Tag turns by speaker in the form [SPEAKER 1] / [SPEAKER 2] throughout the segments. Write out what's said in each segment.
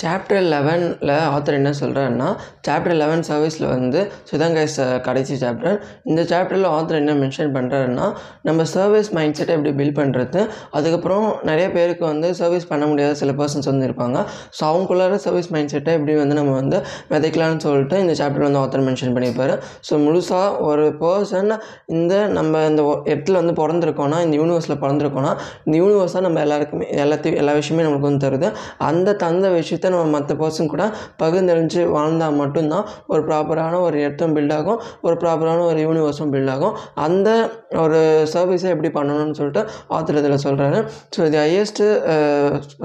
[SPEAKER 1] Chapter லெவனில் author என்ன சொல்கிறாருன்னா சாப்டர் லெவன் சர்வீஸில் வந்து சுதங்கை கடைசி சாப்டர் இந்த சாப்டரில் ஆத்தர் என்ன மென்ஷன் பண்ணுறாருன்னா நம்ம சர்வீஸ் மைண்ட் செட்டை எப்படி பில்ட் பண்ணுறது அதுக்கப்புறம் நிறைய பேருக்கு வந்து சர்வீஸ் பண்ண முடியாத சில பர்சன்ஸ் வந்து இருப்பாங்க. ஸோ அவங்களுக்குள்ளார சர்வீஸ் மைண்ட் செட்டை எப்படி வந்து நம்ம வந்து விதைக்கலாம்னு சொல்லிட்டு இந்த சாப்டர் வந்து ஆத்தர் மென்ஷன் பண்ணியிருப்பார். ஸோ முழுசாக ஒரு பர்சன் இந்த நம்ம இந்த ஒ- இடத்துல வந்து பிறந்திருக்கோன்னா இந்த யூனிவர்ஸில் பிறந்திருக்கோன்னா இந்த யூனிவர்ஸாக நம்ம எல்லாருக்குமே எல்லாத்தையும் எல்லா விஷயமே நம்மளுக்கு வந்து தருது. அந்த தந்த விஷயத்த நம்ம மற்ற பர்சன் கூட பகிர்ந்தறிஞ்சு வாழ்ந்தால் மட்டும்தான் ஒரு ப்ராப்பரான ஒரு இடத்தும் பில்ட் ஆகும் ஒரு ப்ராப்பரான ஒரு யூனிவர்ஸும் பில்ட் ஆகும். அந்த ஒரு சர்வீஸை எப்படி பண்ணணும்னு சொல்லிட்டு ஆத்தர் இதில் சொல்கிறாரு ஸோ தி ஹையஸ்ட்டு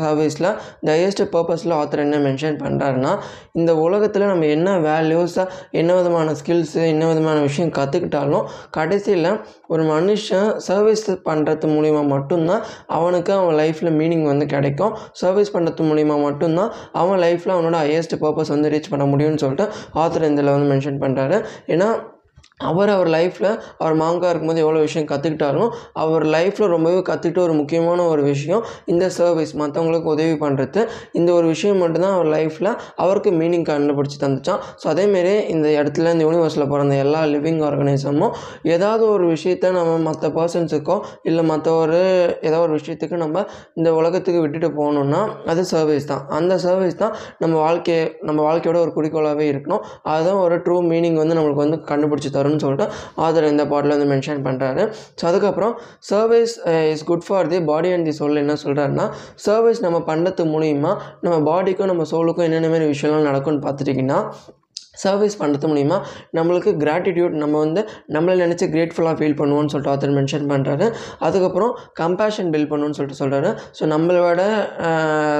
[SPEAKER 1] சர்வீஸில் தி ஹையஸ்ட்டு பர்பஸில் ஆத்தர் என்ன மென்ஷன் பண்ணுறாருன்னா இந்த உலகத்தில் நம்ம என்ன வேல்யூஸாக என்ன விதமான ஸ்கில்ஸு என்ன விதமான விஷயம் கற்றுக்கிட்டாலும் கடைசியில் ஒரு மனுஷன் சர்வீஸ் பண்ணுறது மூலிமா மட்டும்தான் அவனுக்கு அவன் லைஃப்பில் மீனிங் வந்து கிடைக்கும். சர்வீஸ் பண்ணுறது மூலிமா மட்டும்தான் அவன் லைஃப்பில் அவனோட ஹையஸ்ட் பர்பஸ் வந்து ரீச் பண்ண முடியும்னு சொல்லிட்டு ஆத்தர் இதில் வந்து மென்ஷன் பண்ணுறாரு ஏன்னா அவர் அவர் லைஃப்பில் அவர் மாங்கா இருக்கும்போது எவ்வளோ விஷயம் கற்றுக்கிட்டாலும் அவர் லைஃப்பில் ரொம்பவே கற்றுக்கிட்ட ஒரு முக்கியமான ஒரு விஷயம் இந்த சர்வீஸ் மற்றவங்களுக்கு உதவி பண்ணுறது இந்த ஒரு விஷயம் மட்டும்தான் அவர் லைஃப்பில் அவருக்கு மீனிங் கண்டுபிடிச்சி தந்துச்சான். ஸோ அதேமாரி இந்த இடத்துல இந்த யூனிவர்ஸில் பிறந்த எல்லா லிவிங் ஆர்கனைசமும் ஏதாவது ஒரு விஷயத்த நம்ம மற்ற பர்சன்ஸுக்கோ இல்லை மற்ற ஒரு ஏதோ ஒரு விஷயத்துக்கு நம்ம இந்த உலகத்துக்கு விட்டுட்டு போகணுன்னா அது சர்வீஸ் தான். அந்த சர்வீஸ் தான் நம்ம வாழ்க்கையை நம்ம வாழ்க்கையோட ஒரு குறிக்கோளாகவே இருக்கணும். அதுதான் ஒரு ட்ரூ மீனிங் வந்து நம்மளுக்கு வந்து கண்டுபிடிச்சி தரும். வரும்னு சொல்லிட்டு ஆதர் இந்த பாட்டில் வந்து மென்ஷன் பண்ணுறாரு ஸோ அதுக்கப்புறம் service is good for the body and the soul என்ன சொல்கிறாருன்னா சர்வீஸ் நம்ம பண்ணுறது மூலிமா நம்ம பாடிக்கும் நம்ம சோலுக்கும் என்னென்ன மாதிரி விஷயம்லாம் நடக்கும்னு பார்த்துட்டிங்கன்னா சர்வீஸ் பண்ணுறது மூலிமா நம்மளுக்கு கிராட்டிடியூட் நம்ம வந்து நம்மளை நினச்சி கிரேட்ஃபுல்லாக ஃபீல் பண்ணுவோம்னு சொல்லிட்டு ஆத்தர் மென்ஷன் பண்ணுறாரு அதுக்கப்புறம் கம்பேஷன் பில் பண்ணுன்னு சொல்லிட்டு சொல்கிறாரு ஸோ நம்மளோட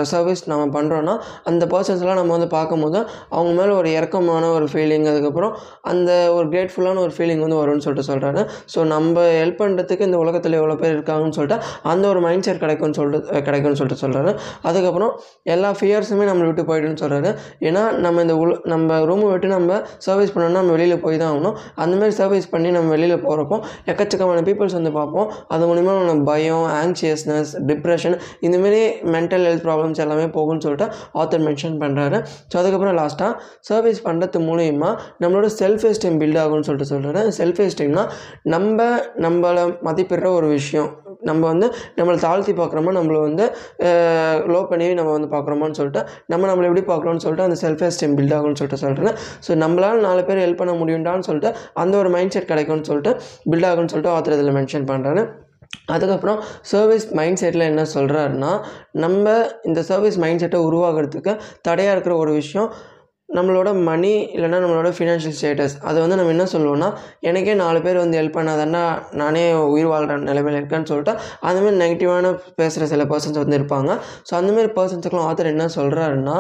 [SPEAKER 1] சர்வீஸ் நம்ம பண்ணுறோன்னா அந்த பர்சன்ஸ்லாம் நம்ம வந்து பார்க்கும்போது அவங்க மேலே ஒரு இறக்கமான ஒரு ஃபீலிங் அதுக்கப்புறம் அந்த ஒரு கிரேட்ஃபுல்லான ஒரு ஃபீலிங் வந்து வரும்னு சொல்லிட்டு சொல்கிறாரு ஸோ நம்ம ஹெல்ப் பண்ணுறதுக்கு இந்த உலகத்தில் எவ்வளோ பேர் இருக்காங்கன்னு சொல்லிட்டு அந்த ஒரு மைண்ட் செட் கிடைக்கும்னு சொல்லிட்டு கிடைக்கும்னு சொல்லிட்டு சொல்கிறாரு அதுக்கப்புறம் எல்லா ஃபியர்ஸுமே நம்மளை விட்டு போயிடுன்னு சொல்கிறாரு ஏன்னா நம்ம இந்த உல நம்ம ரூமை விட்டு நம்ம சர்வீஸ் பண்ணோம்னா நம்ம வெளியில் போய் தான் ஆகணும். அந்தமாரி சர்வீஸ் பண்ணி நம்ம வெளியில் போகிறப்போ எக்கச்சக்கமான பீப்புள்ஸ் வந்து பார்ப்போம். அது மூலிமா நம்ம பயம் ஆங்ஷியஸ்னஸ் டிப்ரெஷன் இந்தமாரி மென்டல் ஹெல்த் ப்ராப்ளம்ஸ் எல்லாமே போகும்னு சொல்லிட்டு ஆத்தர் மென்ஷன் பண்ணுறாரு ஸோ அதுக்கப்புறம் லாஸ்ட்டாக சர்வீஸ் பண்ணுறது மூலிமா நம்மளோட செல்ஃப் எஸ்டீம் பில்ட் ஆகும்னு சொல்லிட்டு சொல்கிறாரு செல்ஃப் எஸ்டீம்னா நம்ம நம்மளை மதிப்பிடுற ஒரு விஷயம். நம்ம வந்து நம்மளை தாழ்த்தி பார்க்குறோமோ நம்மளை வந்து லோ பண்ணி நம்ம வந்து பார்க்குறோமான்னு சொல்லிட்டு நம்ம நம்மளை எப்படி பார்க்குறோம்னு சொல்லிட்டு அந்த செல்ஃப் எஸ்டீம் பில்ட் ஆகும்னு சொல்லிட்டு சொல்கிறேன் ஸோ நம்மளால் நாலு பேர் ஹெல்ப் பண்ண முடியும்டான்னு சொல்லிட்டு அந்த ஒரு மைண்ட் செட் கிடைக்கும்னு சொல்லிட்டு பில்ட் ஆகும்னு சொல்லிட்டு ஆத்திர இதில் மென்ஷன் பண்ணுறேன் அதுக்கப்புறம் சர்வீஸ் மைண்ட் செட்டில் என்ன சொல்கிறாருன்னா நம்ம இந்த சர்வீஸ் மைண்ட் செட்டை உருவாகிறதுக்கு தடையாக இருக்கிற ஒரு விஷயம் நம்மளோட மணி இல்லைன்னா நம்மளோட ஃபினான்ஷியல் ஸ்டேட்டஸ் அதை வந்து நம்ம என்ன சொல்லுவோம்னா எனக்கே நாலு பேர் வந்து ஹெல்ப் பண்ணாதான்னா நானே உயிர் வாழ்கிற நிலைமையில் இருக்கேன்னு சொல்லிட்டு அந்தமாதிரி நெகட்டிவான பேசுகிற சில பர்சன்ஸ் வந்து இருப்பாங்க. ஸோ அந்தமாரி பர்சன்ஸுக்கெலாம் ஆத்தர் என்ன சொல்கிறாருன்னா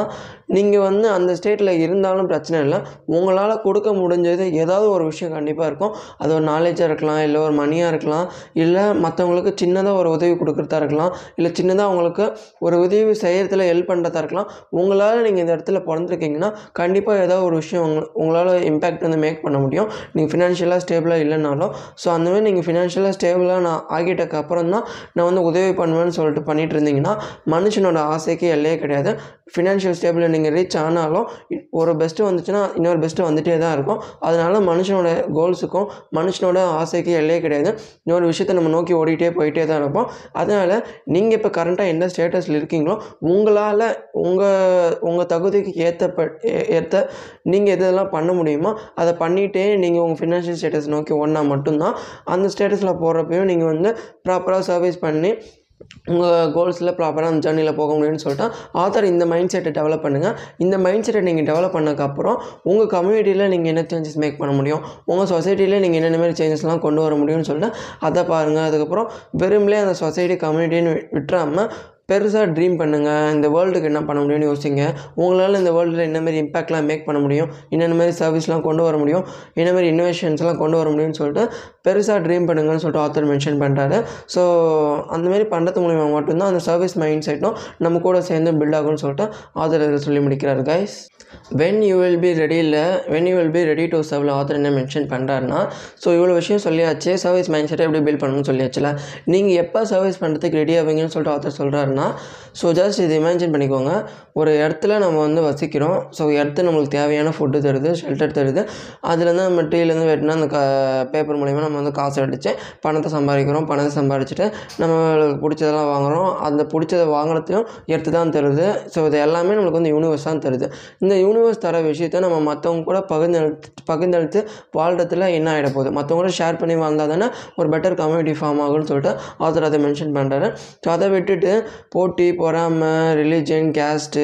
[SPEAKER 1] நீங்கள் வந்து அந்த ஸ்டேட்டில் இருந்தாலும் பிரச்சனை இல்லை. உங்களால் கொடுக்க முடிஞ்சது ஏதாவது ஒரு விஷயம் கண்டிப்பாக இருக்கும். அது ஒரு நாலேஜாக இருக்கலாம் இல்லை ஒரு மணியாக இருக்கலாம் இல்லை மற்றவங்களுக்கு சின்னதாக ஒரு உதவி கொடுக்குறதா இருக்கலாம் இல்லை சின்னதாக அவங்களுக்கு ஒரு உதவி செய்கிறதுல ஹெல்ப் பண்ணுறதா இருக்கலாம். உங்களால் நீங்கள் இந்த இடத்துல பிறந்திருக்கீங்கன்னா கண்டிப்பாக ஏதோ ஒரு விஷயம் உங்க உங்களால் இம்பேக்ட் வந்து மேக் பண்ண முடியும். நீங்கள் ஃபினான்ஷியலாக ஸ்டேபிளாக இல்லைனாலும் ஸோ அந்தமாதிரி நீங்கள் ஃபினான்ஷியலாக ஸ்டேபிளாக நான் ஆகிட்டக்கு அப்புறம் தான் நான் வந்து உதவி பண்ணுவேன்னு சொல்லிட்டு பண்ணிட்டு இருந்தீங்கன்னா மனுஷனோட ஆசைக்கு எல்லையே கிடையாது. ஃபினான்ஷியல் ஸ்டேபிள் நீங்கள் ரீச் ஆனாலும் ஒரு பெஸ்ட்டு வந்துச்சுன்னா இன்னொரு பெஸ்ட்டு வந்துட்டே தான் இருக்கும். அதனால் மனுஷனோட கோல்ஸுக்கும் மனுஷனோட ஆசைக்கு எல்லையே கிடையாது. இன்னொரு விஷயத்தை நம்ம நோக்கி ஓடிட்டே போயிட்டே தான் இருப்போம். அதனால் நீங்கள் இப்போ கரண்ட்டாக எந்த ஸ்டேட்டஸில் இருக்கீங்களோ உங்களால் உங்கள் உங்கள் தகுதிக்கு ஏற்றப்ப ஏற்ற நீங்கள் எதெல்லாம் பண்ண முடியுமோ அதை பண்ணிகிட்டே நீங்கள் உங்கள் ஃபினான்ஷியல் ஸ்டேட்டஸ் நோக்கி ஓடினா மட்டும்தான் அந்த ஸ்டேட்டஸில் போகிறப்பையும் நீங்கள் வந்து ப்ராப்பராக சர்வீஸ் பண்ணி உங்கள் கோல்ஸில் ப்ராப்பராக அந்த ஜர்னியில் போக முடியும்னு சொல்லிட்டு ஆத்தர் இந்த மைண்ட் செட்டை டெவலப் பண்ணுங்கள் இந்த மைண்ட் செட்டை நீங்கள் டெவலப் பண்ணதுக்கப்புறம் உங்கள் கம்யூனிட்டியில் நீங்கள் என்ன சேஞ்சஸ் மேக் பண்ண முடியும்? உங்கள் சொசைட்டியில் நீங்கள் என்னென்ன மாதிரி சேஞ்சஸ்லாம் கொண்டு வர முடியும்னு சொல்லிட்டு அதை பாருங்கள் அதுக்கப்புறம் வெறும்லே அந்த சொசைட்டி கம்யூனிட்டின்னு விட்டுறாமல் பெருசாக ட்ரீம் பண்ணுங்கள் இந்த வேர்ல்டுக்கு என்ன பண்ண முடியும்னு யோசிங்க. உங்களால் இந்த வேர்ல்டில் என்னமாரி இம்பேக்ட்லாம் இம்பாக்ட்லாம் மேக் பண்ண முடியும்? என்னென்ன மாதிரி சர்வீஸ்லாம் கொண்டு வர முடியும்? என்னமாரி இன்னோவேஷன்ஸ்லாம் கொண்டு வர முடியும்னு சொல்லிட்டு பெருசாக ட்ரீம் பண்ணுங்கன்னு சொல்லிட்டு ஆத்தர் மென்ஷன் பண்ணுறாரு ஸோ அந்தமாரி பண்ணுறது மூலிமா மட்டும்தான் அந்த சர்வீஸ் மைண்ட் செட்டும் நம்ம கூட சேர்ந்து பில்ட் ஆகும்னு சொல்லிட்டு ஆத்தர் இதில் சொல்லி முடிக்கிறார் guys when you will be ready இல்லை when you will be ready to சர்வில் author என்ன மென்ஷன் பண்ணுறாருன்னா ஸோ இவ்வளோ விஷயம் சொல்லியாச்சு. சர்வீஸ் மைண்ட் செட்டை எப்படி பில்ட் பண்ணணும்னு சொல்லியாச்சுல. நீங்கள் எப்போ சர்வீஸ் பண்ணுறதுக்கு ரெடி ஆவீங்கன்னு சொல்லிட்டு ஆத்தர் சொல்கிறாரு சொல்கிறாருன்னா ஸோ ஜஸ்ட் இது இமேஜின் பண்ணிக்கோங்க. ஒரு இடத்துல நம்ம வந்து வசிக்கிறோம். ஸோ இடத்து நம்மளுக்கு தேவையான ஃபுட்டு தருது ஷெல்டர் தருது. அதுலேருந்து நம்ம டீலேருந்து வெட்டினா அந்த க பேப்பர் மூலிமா நம்ம வந்து காசு அடித்து பணத்தை சம்பாதிக்கிறோம். பணத்தை சம்பாதிச்சுட்டு நம்மளுக்கு பிடிச்சதெல்லாம் வாங்குகிறோம் அந்த பிடிச்சதை வாங்குறதையும் எடுத்து தான் தருது. ஸோ இது எல்லாமே நம்மளுக்கு வந்து யூனிவர்ஸ் தான் தருது. இந்த யூனிவர்ஸ் தர விஷயத்தை நம்ம மற்றவங்க கூட பகிர்ந்தெடுத்து பகிர்ந்தெடுத்து வாழ்றதுல என்ன ஆகிட போகுது? மற்றவங்க கூட ஷேர் பண்ணி வாழ்ந்தால் தானே ஒரு பெட்டர் கம்யூனிட்டி ஃபார்ம் ஆகும்னு சொல்லிட்டு ஆத்தர் அதை மென்ஷன் பண்ணுறாரு ஸோ அதை விட்டுட்டு போட்டி பொறாமை religion caste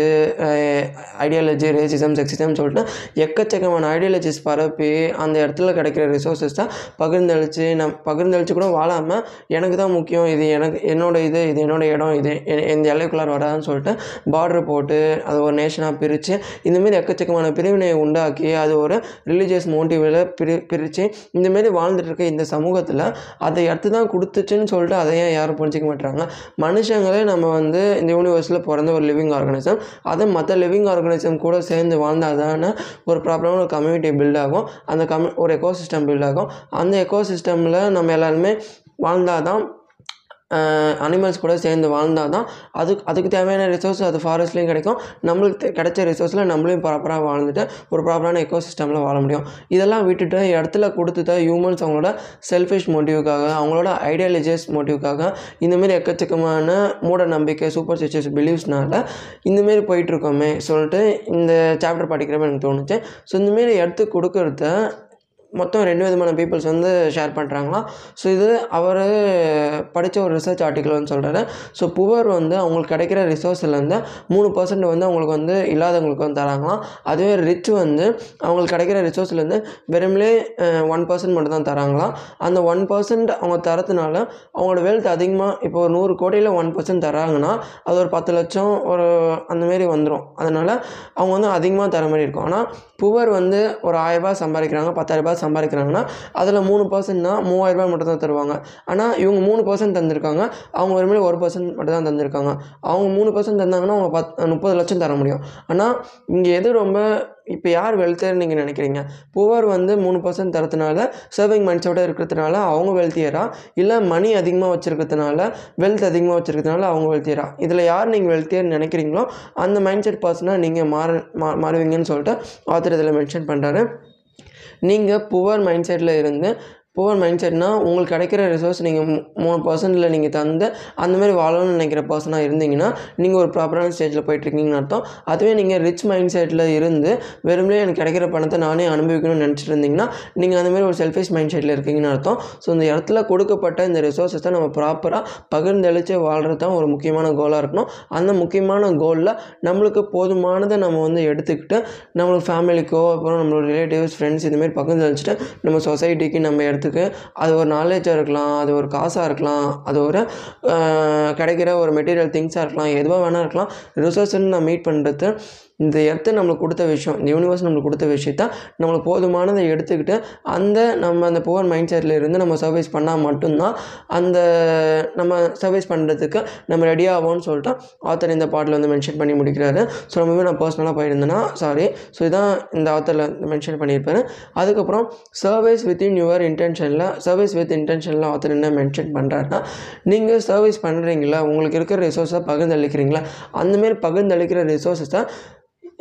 [SPEAKER 1] ideology racism sexism சொல்லிட்டு எக்கச்சக்கமான ஐடியாலஜிஸ் பரப்பி அந்த இடத்துல கிடைக்கிற ரிசோர்ஸஸ் தான் பகிர்ந்தளித்து நம் பகிர்ந்தளித்து கூட வாழாமல் எனக்கு தான் முக்கியம். இது எனக்கு என்னோடய இது இது என்னோடய இடம் இது எ- இந்த எல்லைக்குள்ளார வராதுன்னு சொல்லிட்டு பார்டர் போட்டு அது ஒரு நேஷனாக பிரித்து இந்தமாரி எக்கச்சக்கமான பிரிவினையை உண்டாக்கி அது ஒரு ரிலீஜியஸ் மோட்டிவில் பிரி பிரித்து இந்தமாரி வாழ்ந்துட்டு இருக்க இந்த சமூகத்தில் அதை எடுத்து தான் கொடுத்துச்சுன்னு சொல்லிட்டு அதை ஏன் யாரும் புரிஞ்சிக்க மாட்டுறாங்க மனுஷங்களே நம்ம வந்து இந்த யூனிவர்ஸில் பிறந்த ஒரு லிவிங் ஆர்கனிசம் அதை மற்ற லிவிங் ஆர்கனிசம் கூட சேர்ந்து வாழ்ந்தால் தானே ஒரு ப்ராப்ளம் ஒரு கம்யூனிட்டி பில்ட் ஆகும். அந்த கம்யூ ஒரு எக்கோசிஸ்டம் பில்ட் ஆகும். அந்த எக்கோசிஸ்டமில் நம்ம எல்லாருமே வாழ்ந்தால் தான் அனிமல்ஸ் கூட சேர்ந்து வாழ்ந்தால் தான் அதுக்கு அதுக்கு தேவையான ரிசோர்ஸ் அது ஃபாரஸ்ட்லேயும் கிடைக்கும். நம்மளுக்கு கிடைச்ச ரிசோர்ஸில் நம்மளையும் ப்ராப்பராக வாழ்ந்துட்டு ஒரு ப்ராப்பரான எக்கோசிஸ்டமில் வாழ முடியும். இதெல்லாம் விட்டுட்டு இடத்துல கொடுத்துட்ட ஹியூமன்ஸ் அவங்களோட செல்ஃபிஷ் மோட்டிவ்க்காக அவங்களோட ஐடியாலஜிஸ் மோட்டிவ்க்காக இந்தமாரி எக்கச்சக்கமான மூட நம்பிக்கை சூப்பர் ஸ்டிச்சஸ் பிலீவ்ஸ்னால இந்தமாரி போயிட்டுருக்கோமே சொல்லிட்டு இந்த சாப்டர் படிக்கிறப்ப எனக்கு தோணுச்சு. ஸோ இந்தமாரி எடுத்து கொடுக்கறத மொத்தம் ரெண்டு விதமான பீப்புள்ஸ் வந்து ஷேர் பண்ணுறாங்களாம் ஸோ இது அவர் படித்த ஒரு ரிசர்ச் ஆர்டிக்கல் வந்து சொல்கிறாரு ஸோ புவர் வந்து அவங்களுக்கு கிடைக்கிற ரிசோர்ஸ்லேருந்து மூணு பர்சன்ட் வந்து அவங்களுக்கு வந்து இல்லாதவங்களுக்கு வந்து தராங்களாம். அதுவே ரிச் வந்து அவங்களுக்கு கிடைக்கிற ரிசோர்ஸ்லேருந்து வெறுமலே ஒன் பர்சன்ட் மட்டும் தான் தராங்களாம். அந்த ஒன் பர்சன்ட் அவங்க தரதுனால அவங்களோட வெல்த் அதிகமாக இப்போ ஒரு நூறு கோடியில் ஒன் பர்சன்ட் தராங்கன்னா அது ஒரு பத்து லட்சம் ஒரு அந்தமாரி வந்துடும் அதனால் அவங்க வந்து அதிகமாக தர மாதிரி இருக்கும். ஆனால் புவர் வந்து ஒரு ஆயிரரூபா சம்பாதிக்கிறாங்க பத்தாயிரரூபா சம்பாதிக்கிறாங்கன்னா அதில் மூணு பர்சன்ட் தான் மூவாயிரரூபா மட்டும் தான் தருவாங்க. ஆனால் இவங்க மூணு பர்சன்ட் தந்திருக்காங்க. அவங்க வெறுமனே ஒரு பர்சன்ட் மட்டும் தான் தந்திருக்காங்க. அவங்க மூணு பர்சன்ட் தந்தாங்கன்னா அவங்க பத் முப்பது லட்சம் தர முடியும். ஆனால் இங்கே எது ரொம்ப இப்போ யார் வெல்த்தியர்னு நீங்கள் நினைக்கிறீங்க? புவர் வந்து மூணு பர்சன்ட் தரதுனால சர்விங் மைண்ட்ஸோட இருக்கிறதுனால அவங்க வெல்த்தியரா இல்லை மணி அதிகமாக வச்சுருக்கிறதுனால வெல்த் அதிகமாக வச்சுருக்கிறதுனால அவங்க வெல்த்தியரா இதில் யார் நீங்கள் வெல்த்தியர்னு நினைக்கிறீங்களோ அந்த மைண்ட் செட் பர்சனாக நீங்கள் மாற மா மாறுவீங்கன்னு சொல்லிட்டு ஆத்தர் இதில் மென்ஷன் பண்ணுறாரு நீங்கள் புவர் மைண்ட் செட்டில் இருந்து புவர் மைண்ட் செட்னா உங்களுக்கு கிடைக்கிற ரிசோர்ஸ் நீங்கள் மூணு பர்சன்டில் நீங்கள் தந்து அந்த மாதிரி வாழணும்னு நினைக்கிற பர்சனாக இருந்தீங்கன்னா நீங்கள் ஒரு ப்ராப்பரான ஸ்டேஜில் போயிட்டுருக்கீங்கன்னு அர்த்தம். அதுவே நீங்கள் ரிச் மைண்ட் செட்டில் இருந்து வெறுமனே எனக்கு கிடைக்கிற பணத்தை நானே அனுபவிக்கணும்னு நினச்சிட்டு இருந்தீங்கன்னா நீங்கள் அந்தமாதிரி ஒரு செல்ஃபிஷ் மைண்ட் செட்டில் இருக்கீங்கன்னு அர்த்தம். ஸோ இந்த இடத்துல கொடுக்கப்பட்ட இந்த ரிசோர்ஸஸை நம்ம ப்ராப்பராக பகிர்ந்தளித்து வாழ்கிறது தான் ஒரு முக்கியமான கோலாக இருக்கணும். அந்த முக்கியமான கோலில் நம்மளுக்கு போதுமானதை நம்ம வந்து எடுத்துக்கிட்டு நம்மளுக்கு ஃபேமிலிக்கோ அப்புறம் நம்மளோட ரிலேட்டிவ்ஸ் ஃப்ரெண்ட்ஸ் இதுமாரி பகிர்ந்தளிச்சுட்டு நம்ம சொசைட்டிக்கு நம்ம இடத்துக்கு அது ஒரு நாலேஜாக இருக்கலாம் அது ஒரு காசாக இருக்கலாம் அது ஒரு கிடைக்கிற ஒரு மெட்டீரியல் திங்ஸாக இருக்கலாம் எதுவாக வேணால் இருக்கலாம். ரிசோர்ஸ்ன்னு நான் மீட் பண்ணுறது இந்த எர்த்து நம்மளுக்கு கொடுத்த விஷயம் இந்த யூனிவர்ஸ் நம்மளுக்கு கொடுத்த விஷயத்த நம்மளுக்கு போதுமானதை எடுத்துக்கிட்டு அந்த நம்ம அந்த புவர் மைண்ட் செட்டில் இருந்து நம்ம சர்வீஸ் பண்ணால் மட்டும்தான் அந்த நம்ம சர்வீஸ் பண்ணுறதுக்கு நம்ம ரெடி சொல்லிட்டு ஆத்தர் இந்த பாட்டில் வந்து மென்ஷன் பண்ணி முடிக்கிறாரு. ஸோ ரொம்பவே நான் பர்சனலாக போயிருந்தேன்னா சாரி ஸோ இதான் இந்த ஆத்தரில் மென்ஷன் பண்ணியிருப்பாரு. அதுக்கப்புறம் சர்வீஸ் வித்தின் யுவர் இன்டென்ஷனில் சர்வீஸ் வித் இன்டென்ஷனில் ஆத்தர் என்ன மென்ஷன் பண்ணுறாருன்னா நீங்கள் சர்வீஸ் பண்ணுறீங்களா உங்களுக்கு இருக்கிற ரிசோர்ஸை பகிர்ந்தளிக்கிறீங்களா? அந்தமாரி பகிர்ந்தளிக்கிற ரிசோர்ஸஸை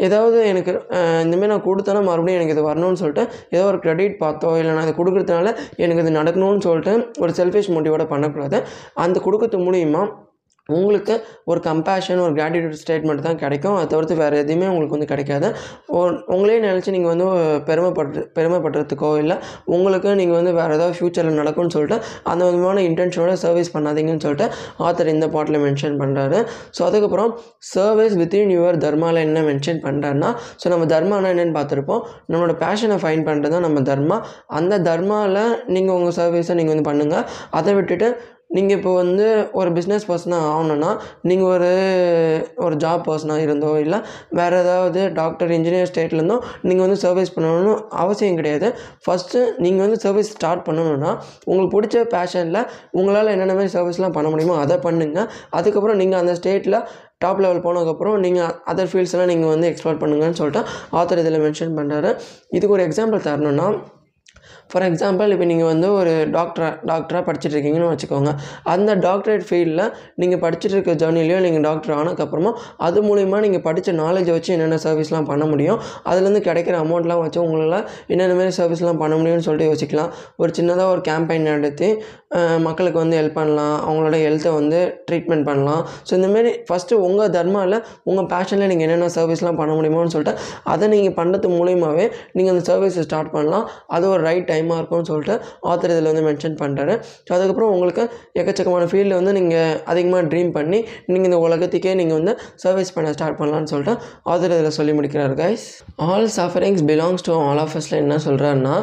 [SPEAKER 1] ஏதாவது எனக்கு இந்தமாரி நான் கொடுத்தேன்னா மறுபடியும் எனக்கு இது வரணும்னு சொல்லிட்டு ஏதோ ஒரு கிரெடிட் பார்த்தோ இல்லை நான் இதை கொடுக்குறதுனால எனக்கு இது நடக்கணும்னு சொல்லிட்டு ஒரு செல்ஃபிஷ் மோட்டிவோட பண்ணக்கூடாது. அந்த கொடுக்கறது மூலிமா உங்களுக்கு ஒரு கம்பேஷன் ஒரு கிராட்டிடியூட் ஸ்டேட்மெண்ட் தான் கிடைக்கும். அதை தவிர்த்து வேறு எதுவுமே உங்களுக்கு வந்து கிடைக்காது. உங்களே நினச்சி நீங்கள் வந்து பெருமைப்பட்டு பெருமைப்படுறதுக்கோ இல்லை உங்களுக்கு நீங்கள் வந்து வேறு ஏதாவது ஃப்யூச்சரில் நடக்கும்னு சொல்லிட்டு அந்த விதமான இன்டென்ஷனோட சர்வீஸ் பண்ணாதீங்கன்னு சொல்லிட்டு ஆத்தர் இந்த பாட்டில் மென்ஷன் பண்ணுறாரு ஸோ அதுக்கப்புறம் சர்வீஸ் வித்தின் யுவர் தர்மாவில் என்ன மென்ஷன் பண்ணுறாருன்னா ஸோ நம்ம தர்மானா என்னென்னு பார்த்துருப்போம். நம்மளோட பேஷனை ஃபைன் பண்ணுறது தான் நம்ம தர்மா. அந்த தர்மாவில் நீங்கள் உங்கள் சர்வீஸை நீங்கள் வந்து பண்ணுங்கள் அதை விட்டுட்டு நீங்கள் இப்போ வந்து ஒரு பிஸ்னஸ் பர்சனாக ஆகணுன்னா நீங்கள் ஒரு ஒரு ஜாப் பர்சனாக இருந்தோ இல்லை வேறு ஏதாவது டாக்டர் இன்ஜினியர் ஸ்டேட்லேருந்தோ நீங்கள் வந்து சர்வீஸ் பண்ணணும்னு அவசியம் கிடையாது. ஃபஸ்ட்டு நீங்கள் வந்து சர்வீஸ் ஸ்டார்ட் பண்ணணுன்னா உங்களுக்கு பிடிச்ச பேஷனில் உங்களால் என்னென்ன மாதிரி சர்வீஸ்லாம் பண்ண முடியுமோ அதை பண்ணுங்கள் அதுக்கப்புறம் நீங்கள் அந்த ஸ்டேட்டில் டாப் லெவல் போனதுக்கப்புறம் நீங்கள் அதர் ஃபீல்ட்ஸ்லாம் நீங்கள் வந்து எக்ஸ்ப்ளோர் பண்ணுங்கன்னு சொல்லிட்டு ஆத்தர் இதில் மென்ஷன் பண்ணுறாரு இதுக்கு ஒரு எக்ஸாம்பிள் தரணுன்னா ஃபார் எக்ஸாம்பிள் இப்போ நீங்கள் வந்து ஒரு டாக்டராக டாக்டராக படிச்சுட்ருக்கீங்கன்னு வச்சுக்கோங்க. அந்த டாக்டரேட் ஃபீல்டில் நீங்கள் படிச்சுட்டு இருக்க ஜேர்னிலையோ நீங்கள் டாக்டர் ஆனதுக்கப்புறமா அது மூலிமா நீங்கள் படித்த நாலேஜை வச்சு என்னென்ன சர்வீஸ்லாம் பண்ண முடியும். அதுலேருந்து கிடைக்கிற அமௌண்ட்லாம் வச்சு உங்களால் என்னென்ன மாதிரி சர்வீஸ்லாம் பண்ண முடியும்னு சொல்லிட்டு யோசிக்கலாம். ஒரு சின்னதாக ஒரு கேம்பெயின் நடத்தி மக்களுக்கு வந்து ஹெல்ப் பண்ணலாம். அவங்களோட ஹெல்த்தை வந்து ட்ரீட்மெண்ட் பண்ணலாம். ஸோ இந்தமாரி ஃபஸ்ட்டு உங்கள் தர்மாவில் உங்கள் பேஷனில் நீங்கள் என்னென்ன சர்வீஸ்லாம் பண்ண முடியுமோன்னு சொல்லிட்டு அதை நீங்கள் பண்ணுறது மூலியமாகவே நீங்கள் அந்த சர்வீஸை ஸ்டார்ட் பண்ணலாம். அது ஒரு ரைட் டைம் டைமாக இருக்கும்னு சொல்லிட்டு ஆத்தர் இதில் வந்து மென்ஷன் பண்ணுறாரு ஸோ அதுக்கப்புறம் உங்களுக்கு எக்கச்சக்கமான ஃபீல்டில் வந்து நீங்கள் அதிகமாக ட்ரீம் பண்ணி நீங்கள் இந்த உலகத்துக்கே நீங்கள் வந்து சர்வீஸ் பண்ண ஸ்டார்ட் பண்ணலாம்னு சொல்லிட்டு ஆத்தர் இதில் சொல்லி முடிக்கிறார் guys all sufferings belongs to all of அஸில் என்ன சொல்கிறாருன்னா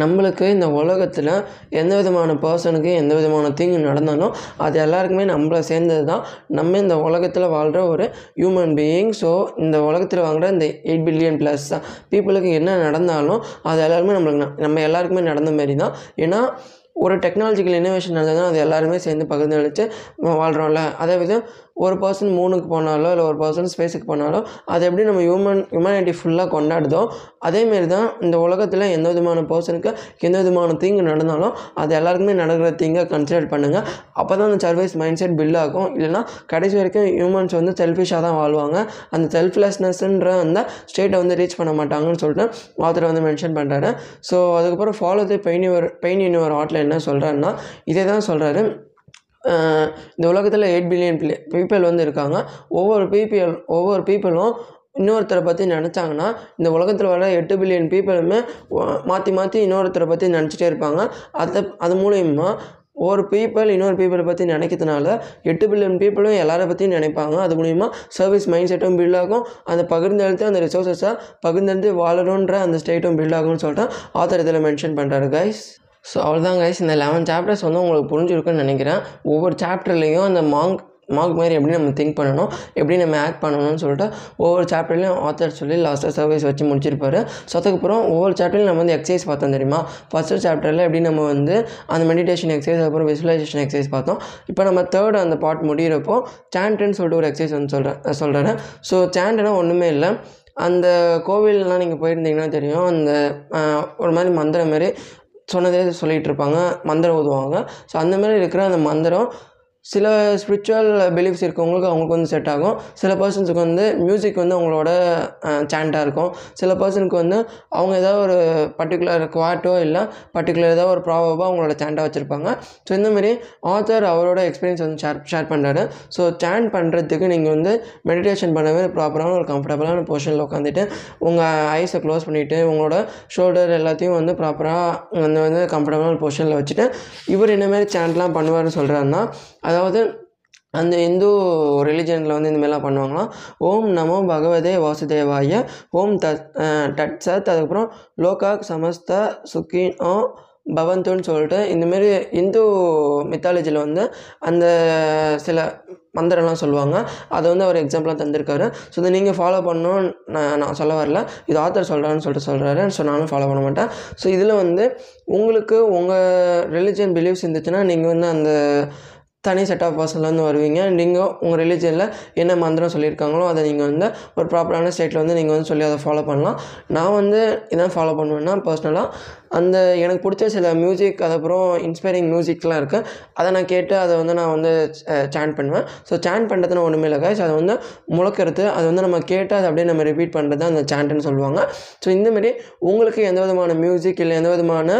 [SPEAKER 1] நம்மளுக்கு இந்த உலகத்தில் எந்த விதமான பர்சனுக்கு எந்த விதமான தீங்கு நடந்தாலும் அது எல்லாருக்குமே நம்மளை சேர்ந்தது தான். நம்ம இந்த உலகத்தில் வாழ்கிற ஒரு ஹியூமன் பீயிங் ஸோ இந்த உலகத்தில் வாங்குகிற இந்த எயிட் பில்லியன் ப்ளஸ் பீப்புளுக்கு என்ன நடந்தாலும் அது எல்லாருமே நம்மளுக்கு ந- நம்ம எல்லாருக்குமே நடந்த மாரி தான் ஏன்னா ஒரு டெக்னாலஜிக்கல் இன்னோவேஷன் நடந்ததுன்னா அது எல்லாருமே சேர்ந்து பகிர்ந்து அளித்து வாழ்கிறோம்ல அதே விதம் ஒரு பர்சன் மூணுக்கு போனாலோ இல்லை ஒரு பர்சன் ஸ்பேஸுக்கு போனாலோ அது எப்படி நம்ம ஹியூமன் ஹியூமனிட்டி ஃபுல்லாக கொண்டாடுதோ அதேமாரி தான் இந்த உலகத்தில் எந்த விதமான பர்சனுக்கு எந்த விதமான தீங்கு நடந்தாலும் அது எல்லாருக்குமே நடக்கிற தீங்கை கன்சிடர் பண்ணுங்கள் அப்போ தான் அந்த சர்வீஸ் மைண்ட் செட் பில்ட் ஆகும். இல்லைனா கடைசி வரைக்கும் ஹியூமன்ஸ் வந்து செல்ஃபிஷாக தான் வாழ்வாங்க. அந்த செல்ஃப்லெஸ்னஸ்ன்ற அந்த ஸ்டேட்டை வந்து ரீச் பண்ண மாட்டாங்கன்னு சொல்லிட்டு ஆத்தர் வந்து மென்ஷன் பண்ணுறாரு ஸோ அதுக்கப்புறம் follow the pain your pain in your ஆட்டில் என்ன சொல்கிறாருன்னா இதே தான் சொல்கிறாரு இந்த உலகத்தில் எயிட் பில்லியன் பீப்பிள் வந்து இருக்காங்க. ஒவ்வொரு பீப்பிள் ஒவ்வொரு பீப்புளும் இன்னொருத்தரை பற்றி நினச்சாங்கன்னா இந்த உலகத்தில் வர எட்டு பில்லியன் பீப்புளுமே மாற்றி மாற்றி இன்னொருத்தரை பற்றி நினச்சிட்டே இருப்பாங்க. அதை அது மூலயமா ஒரு பீப்பிள் இன்னொரு பீப்புளை பற்றி நினைக்கிறதுனால எட்டு பில்லியன் பீப்புளும் எல்லாரை பற்றியும் நினைப்பாங்க. அது மூலிமா சர்வீஸ் மைண்ட் செட்டும் பில்ட் ஆகும். அந்த பகிர்ந்தெடுத்து அந்த ரிசோர்ஸஸை பகிர்ந்தெடுத்து வாழணுன்ற அந்த ஸ்டேட்டும் பில்ட் ஆகும்னு சொல்லிட்டு ஆத்தர் இதில் மென்ஷன் பண்ணுறாரு கைஸ் ஸோ அவ்வளோதான் கைஸ் இந்த லெவன் சாப்டர்ஸ் வந்து உங்களுக்கு புரிஞ்சிருக்குன்னு நினைக்கிறேன். ஒவ்வொரு சாப்டர்லேயும் அந்த மாங்க் மார்க் மாதிரி எப்படி நம்ம திங்க் பண்ணணும் எப்படி நம்ம ஆக்ட் பண்ணணும்னு சொல்லிட்டு ஒவ்வொரு சாப்டர்லையும் ஆத்தர் சொல்லி லாஸ்ட்டாக சர்வீஸ் வச்சு முடிச்சிருப்பாரு. ஸோ அதுக்கப்புறம் ஒவ்வொரு சாப்டர்லையும் நம்ம வந்து எக்ஸசைஸ் பார்த்தோம் தெரியுமா? ஃபஸ்ட்டு சாப்டரில் எப்படி நம்ம வந்து அந்த மெடிடேஷன் எக்ஸசைஸ் அப்புறம் விசுவலைசேஷன் எக்ஸசைஸ் பார்த்தோம். இப்போ நம்ம தேர்ட் அந்த பார்ட் முடிகிறப்போ சாண்ட்னு சொல்லிட்டு ஒரு எக்ஸசைஸ் வந்து சொல்கிறேன் சொல்கிறேன் ஸோ சாண்ட்னா ஒன்றுமே இல்லை. அந்த கோவிலெலாம் நீங்கள் போயிருந்தீங்கன்னா தெரியும் அந்த ஒரு மாதிரி மந்திரம் மாதிரி சொன்னதே சொல்லிகிட்டு இருப்பாங்க மந்திரம் ஓதுவாங்க. ஸோ அந்த மாதிரி இருக்கிற அந்த மந்திரம் சில ஸ்பிரிச்சுவல் பிலீஃப்ஸ் இருக்கவங்களுக்கு அவங்களுக்கு வந்து செட் ஆகும். சில பர்சன்ஸுக்கு வந்து மியூசிக் வந்து அவங்களோட சாண்டாக இருக்கும். சில பர்சனுக்கு வந்து அவங்க ஏதாவது ஒரு பர்டிகுலர் குவாட்டோ இல்லை பர்டிகுலர் ஏதாவது ஒரு ப்ராபாக அவங்களோட சாண்டாக வச்சுருப்பாங்க. ஸோ இந்த மாதிரி ஆத்தர் அவரோட எக்ஸ்பீரியன்ஸ் வந்து ஷேர் ஷேர் பண்ணுறாரு ஸோ சாண்ட் பண்ணுறதுக்கு நீங்கள் வந்து மெடிடேஷன் பண்ணவே ப்ராப்பரான ஒரு கம்ஃபர்டபுளான பொசிஷனில் உட்காந்துட்டு உங்கள் ஐஸை க்ளோஸ் பண்ணிவிட்டு உங்களோட ஷோல்டர் எல்லாத்தையும் வந்து ப்ராப்பராக வந்து வந்து கம்ஃபர்டபுளான பொசிஷனில் வச்சுட்டு இவர் என்னமாரி சாண்ட்லாம் பண்ணுவார்னு சொல்கிறாருன்னா அதாவது அந்த இந்து ரிலிஜனில் வந்து இந்தமாரிலாம் பண்ணுவாங்களாம். ஓம் நமோ பகவதே வாசுதேவாய ஓம் தத் டட் சத் அதுக்கப்புறம் லோகாக் சமஸ்த சுக்கினோ பவந்துன்னு சொல்லிட்டு இந்தமாரி இந்து மித்தாலஜியில் வந்து அந்த சில மந்திரம்லாம் சொல்லுவாங்க. அதை வந்து அவர் எக்ஸாம்பிளாக தந்திருக்காரு. ஸோ இதை நீங்கள் ஃபாலோ பண்ணணும்னு நான் நான் சொல்ல வரல. இது ஆத்தர் சொல்கிறான்னு சொல்லிட்டு சொல்கிறாரு ஸோ நானும் ஃபாலோ பண்ண மாட்டேன். ஸோ இதில் வந்து உங்களுக்கு உங்கள் ரிலிஜியன் பிலீஃப்ஸ் இருந்துச்சுன்னா நீங்கள் வந்து அந்த தனி செட் ஆஃப் பர்சன்லேருந்து வருவீங்க. நீங்கள் உங்கள் ரிலீஜனில் என்ன மந்திரம் சொல்லியிருக்காங்களோ அதை நீங்கள் வந்து ஒரு ப்ராப்பரான ஸ்டேட்டில் வந்து நீங்கள் வந்து சொல்லி அதை ஃபாலோ பண்ணலாம். நான் வந்து இதான் ஃபாலோ பண்ணுவேன்னா பர்சனலாக அந்த எனக்கு பிடிச்ச சில மியூசிக் அதுக்கப்புறம் இன்ஸ்பைரிங் மியூசிக்லாம் இருக்குது அதை நான் கேட்டு அதை வந்து நான் வந்து சேன் பண்ணுவேன். ஸோ சேன் பண்ணுறதுன்னு ஒன்றுமே இல்லை கைஸ் அதை வந்து முழக்கிறது அது வந்து நம்ம கேட்டு அதை அப்படியே நம்ம ரிப்பீட் பண்ணுறது அந்த சாண்ட்டுன்னு சொல்லுவாங்க. ஸோ இந்தமாரி உங்களுக்கு எந்த விதமான மியூசிக் இல்லை எந்த விதமான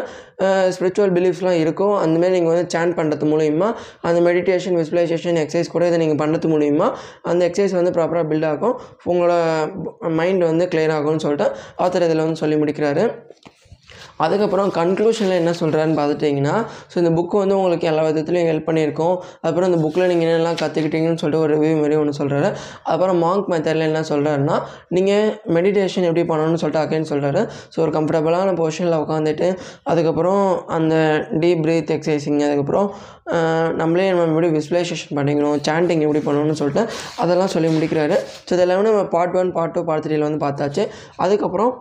[SPEAKER 1] ஸ்பிரிச்சுவல் பிலீஃப்ஸ்லாம் இருக்கோ அந்தமாரி நீங்கள் வந்து சேன் பண்ணுறது மூலிமா அந்த மெடிடேஷன் விசுவலைசேஷன் எக்ஸசைஸ் கூட இதை நீங்கள் பண்ணுறது மூலிமா அந்த எக்ஸசைஸ் வந்து ப்ராப்பராக பில்ட் ஆகும். உங்களோட மைண்ட் வந்து கிளியர் ஆகும்னு சொல்லிட்டு ஆத்தர் இதில் வந்து சொல்லி முடிக்கிறாரு. அதுக்கப்புறம் கன்க்ளூஷனில் என்ன சொல்கிறாருன்னு பார்த்துட்டிங்கன்னா ஸோ இந்த புக்கு வந்து உங்களுக்கு எல்லா விதத்துலையும் ஹெல்ப் பண்ணியிருக்கோம். அப்புறம் இந்த புக்கில் நீங்கள் என்னெல்லாம் கற்றுக்கிட்டீங்கன்னு சொல்லிட்டு ஒரு ரிவ்யூ மாதிரி ஒன்று சொல்கிறாரு அப்புறம் மாங்க் மெத்தடில் என்ன சொல்கிறாருன்னா நீங்கள் மெடிடேஷன் எப்படி பண்ணணும்னு சொல்லிட்டு அகைன் சொல்கிறாரு ஸோ ஒரு கம்ஃபர்டபுளான பொசிஷனில் உட்காந்துட்டு அதுக்கப்புறம் அந்த டீப் பிரீத் எக்ஸசைசிங் அதுக்கப்புறம் நம்மளே நம்ம எப்படி விசுவலைசேஷன் பண்ணிக்கணும் சாண்டிங் எப்படி பண்ணணும்னு சொல்லிட்டு அதெல்லாம் சொல்லி முடிக்கிறாரு. ஸோ இதெல்லாம் நம்ம part one part two part த்ரீல வந்து பார்த்தாச்சு. அதுக்கப்புறம்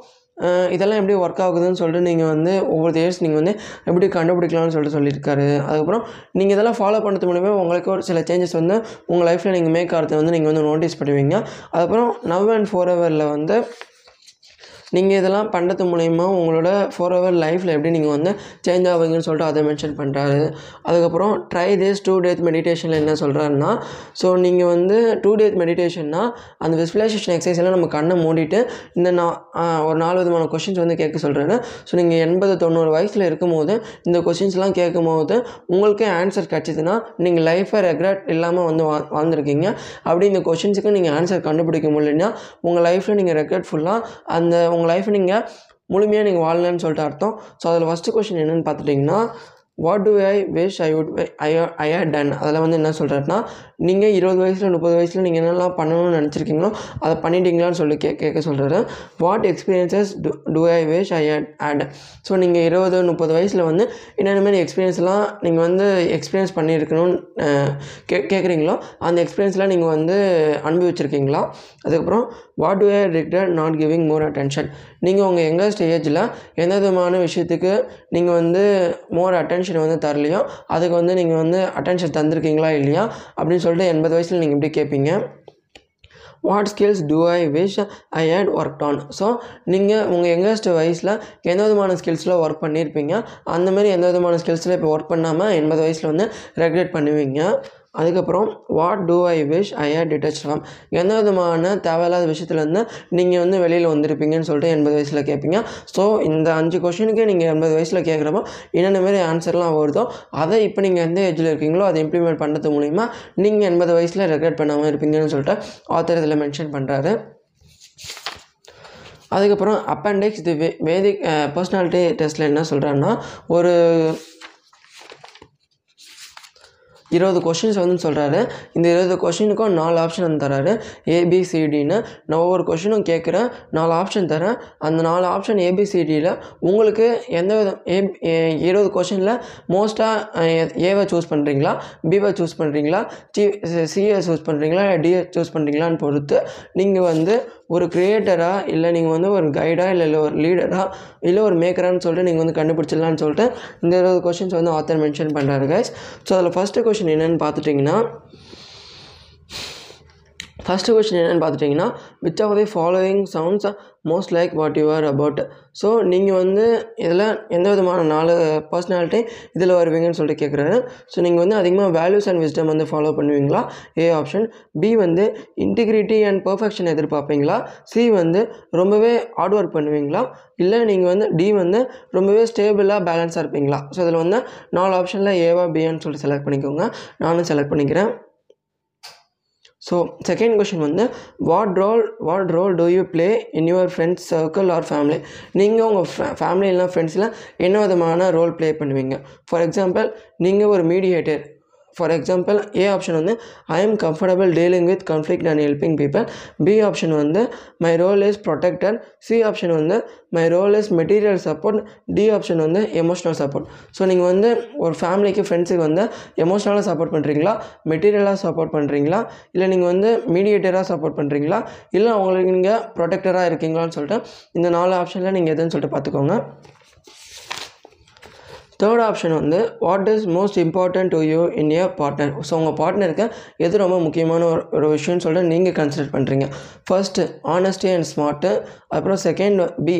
[SPEAKER 1] இதெல்லாம் எப்படி ஒர்க் ஆகுதுன்னு சொல்லிட்டு நீங்கள் வந்து ஒவ்வொரு இயர்ஸ் நீங்கள் வந்து எப்படி கண்டுபிடிக்கலாம்னு சொல்லிட்டு சொல்லியிருக்காரு. அதுக்கப்புறம் நீங்கள் இதெல்லாம் ஃபாலோ பண்ணுறது மூலிமா உங்களுக்கு ஒரு சில சேஞ்சஸ் வந்து உங்கள் லைஃப்பில் நீங்கள் மேக் ஆகிறத வந்து நீங்கள் வந்து நோட்டீஸ் பண்ணுவீங்க. அதுக்கப்புறம் நவ் அண்ட் ஃபோர் ஹவரில் வந்து நீங்கள் இதெல்லாம் பண்ணுறது மூலிமா உங்களோட ஃபோர் ஹவர் லைஃப்பில் எப்படி நீங்கள் வந்து சேஞ்ச் ஆவீங்கன்னு சொல்லிட்டு அதை மென்ஷன் பண்ணுறாரு அதுக்கப்புறம் ட்ரை டேஸ் டூ டேத் மெடிடேஷனில் என்ன சொல்கிறாருன்னா ஸோ நீங்கள் வந்து டூ டேத் மெடிடேஷன்னா அந்த விஸ்வலைசேஷன் எக்ஸசைஸ் எல்லாம் நம்ம கண்ணை மூடிட்டு இந்த நா ஒரு நாலு விதமான கொஷின்ஸ் வந்து கேட்க சொல்கிறாரு ஸோ நீங்கள் எண்பது தொண்ணூறு வயசில் இருக்கும்போது இந்த கொஷின்ஸ்லாம் கேட்கும்போது உங்களுக்கே ஆன்சர் கிடச்சிதுன்னா நீங்கள் லைஃப்பை ரெக்ரெட் இல்லாமல் வந்து வா வாழ்ந்துருக்கீங்க. அப்படி இந்த கொஷின்ஸுக்கு நீங்கள் ஆன்சர் கண்டுபிடிக்க முடியலன்னா உங்கள் லைஃப்பில் நீங்கள் ரெக்ரெட்ஃபுல்லாக அந்த உங்கள் லைஃப்பை நீங்கள் முழுமையாக நீங்கள் வாழலன்னு சொல்லிட்டு அர்த்தம். ஸோ அதில் ஃபஸ்ட்டு கொஷின் என்னென்னு பார்த்துட்டிங்கன்னா what do I wish I would I I had done அதில் வந்து என்ன சொல்கிறேன்னா நீங்கள் இருபது வயசில் முப்பது வயசில் நீங்கள் என்னெல்லாம் பண்ணணும்னு நினச்சிருக்கீங்களோ அதை பண்ணிட்டீங்களான்னு சொல்லி கே கேட்க சொல்கிறாரு what experiences do do I wish I had had so நீங்கள் இருபது முப்பது வயசில் வந்து என்னென்ன மாதிரி எக்ஸ்பீரியன்ஸ்லாம் நீங்கள் வந்து எக்ஸ்பீரியன்ஸ் பண்ணியிருக்கணும்னு கே கேட்குறீங்களோ அந்த எக்ஸ்பீரியன்ஸ்லாம் நீங்கள் வந்து அனுபவிச்சிருக்கீங்களா? அதுக்கப்புறம் what do I regret not giving more attention நீங்கள் உங்கள் யங்கஸ்ட் ஸ்டேஜில் எந்த விதமான விஷயத்துக்கு நீங்கள் வந்து மோர் அட்டென்ஷன் வந்து தரலையோ அதுக்கு வந்து நீங்கள் வந்து அட்டென்ஷன் தந்திருக்கீங்களா இல்லையா? அப்படின்னு சொல்லிட்டு எண்பது வயசில் நீங்கள் இப்படி கேட்பீங்க what skills do I wish I had work on so நீங்கள் உங்கள் யங்கஸ்ட் வயசில் எந்த விதமான ஸ்கில்ஸில் ஒர்க் பண்ணியிருப்பீங்க அந்தமாதிரி எந்த விதமான ஸ்கில்ஸில் இப்போ ஒர்க் பண்ணாமல் எண்பது வயசில் வந்து ரெகுலேட் பண்ணுவீங்க? அதுக்கப்புறம் what do I wish I are detach from எந்த விதமான தேவையில்லாத விஷயத்துலேருந்து நீங்கள் வந்து வெளியில் வந்திருப்பீங்கன்னு சொல்லிட்டு எண்பது வயசில் கேட்பீங்க ஸோ இந்த அஞ்சு கொஷினுக்கு நீங்கள் எண்பது வயசில் கேட்குறப்போ என்னென்ன மாதிரி ஆன்சர்லாம் வருதோ அதை இப்போ நீங்கள் எந்த ஏஜில் இருக்கீங்களோ அதை இம்ப்ளிமெண்ட் பண்ணுறது மூலிமா நீங்கள் எண்பது வயசில் ரெக்ரெட் பண்ணாமல் இருப்பீங்கன்னு சொல்லிட்டு ஆத்தர் இதில் மென்ஷன் பண்ணுறாரு அதுக்கப்புறம் appendix the way Vedic personality டெஸ்ட்டில் என்ன சொல்கிறாருன்னா ஒரு இருபது கொஷின்ஸ் வந்து சொல்கிறாரு இந்த இருபது கொஷினுக்கும் நாலு ஆப்ஷன் வந்து தராரு. ஏபிசிடின்னு நான் ஒவ்வொரு கொஷினும் கேட்குறேன். நாலு ஆப்ஷன் தரேன். அந்த நாலு ஆப்ஷன் ஏபிசிடியில் உங்களுக்கு எந்த விதம் ஏ இருபது கொஷினில் மோஸ்ட்டாக ஏவை சூஸ் பண்ணுறீங்களா பிவை சூஸ் பண்ணுறீங்களா சி சிஏ சூஸ் பண்ணுறீங்களா இல்லை டிஏ சூஸ் பண்ணுறீங்களான்னு பொறுத்து நீங்கள் வந்து ஒரு க்ரியேட்டராக இல்லை நீங்கள் வந்து ஒரு கைடாக இல்லை இல்லை ஒரு லீடராக இல்லை ஒரு மேக்கரான்னு சொல்லிட்டு நீங்கள் வந்து கண்டுபிடிச்சிடலான்னு சொல்லிட்டு இந்த இருபது கொஷின்ஸ் வந்து ஆத்தர் மென்ஷன் பண்ணுறாரு கைஸ் ஸோ அதில் ஃபஸ்ட்டு கொஷின் என்னென்னு பார்த்துட்டிங்கன்னா ஃபஸ்ட்டு கொஸ்டின் என்னென்னு பார்த்துட்டிங்கன்னா which of the following sounds most like what you are about so நீங்கள் வந்து இதில் எந்த விதமான நாலு பர்சனாலிட்டி இதில் வருவீங்கன்னு சொல்லிட்டு கேட்குறாரு ஸோ நீங்கள் வந்து அதிகமாக வேல்யூஸ் அண்ட் விஸ்டம் வந்து ஃபாலோ பண்ணுவீங்களா? ஏ ஆப்ஷன் பி வந்து இன்டிகிரிட்டி அண்ட் பர்ஃபெக்ஷன் எதிர்பார்ப்பீங்களா? சி வந்து ரொம்பவே ஹார்ட் ஒர்க் பண்ணுவீங்களா? இல்லை நீங்கள் வந்து டி வந்து ரொம்பவே ஸ்டேபிளாக பேலன்ஸாக இருப்பீங்களா? ஸோ இதில் வந்து நாலு ஆப்ஷனில் ஏவா பிஏன்னு சொல்லிட்டு செலக்ட் பண்ணிக்கோங்க. நானும் செலக்ட் பண்ணிக்கிறேன். ஸோ செகண்ட் கொஷின் வந்து what role what role do you play in your friends circle or family நீங்கள் உங்கள் ஃபே ஃபேமிலி ஃப்ரெண்ட்ஸ்லாம் என்ன விதமான ரோல் ப்ளே பண்ணுவீங்க? ஃபார் எக்ஸாம்பிள் நீங்கள் ஒரு mediator for example A option வந்து I am comfortable dealing with conflict and helping people B option வந்து my role is protector C option வந்து my role is material support D option வந்து emotional support so நீங்கள் வந்து ஒரு ஃபேமிலிக்கு ஃப்ரெண்ட்ஸுக்கு வந்து எமோஷ்னலாக சப்போர்ட் பண்ணுறீங்களா மெட்டீரியலாக சப்போர்ட் பண்ணுறீங்களா இல்லை நீங்கள் வந்து மீடியேட்டராக சப்போர்ட் பண்ணுறீங்களா இல்லை அவங்களுக்கு நீங்கள் ப்ரொடெக்டராக இருக்கீங்களான்னு சொல்லிட்டு இந்த நாலு ஆப்ஷனில் நீங்கள் எதுன்னு சொல்லிட்டு பார்த்துக்கோங்க. தேர்ட் ஆப்ஷன் வந்து what is most important to you in your partner so உங்கள் பார்ட்னருக்கு எது ரொம்ப முக்கியமான ஒரு ஒரு விஷயம்னு சொல்லிட்டு நீங்கள் கன்சிடர் பண்ணுறீங்க ஃபர்ஸ்ட்டு ஆனஸ்டி அண்ட் ஸ்மார்ட்டு அப்புறம் second B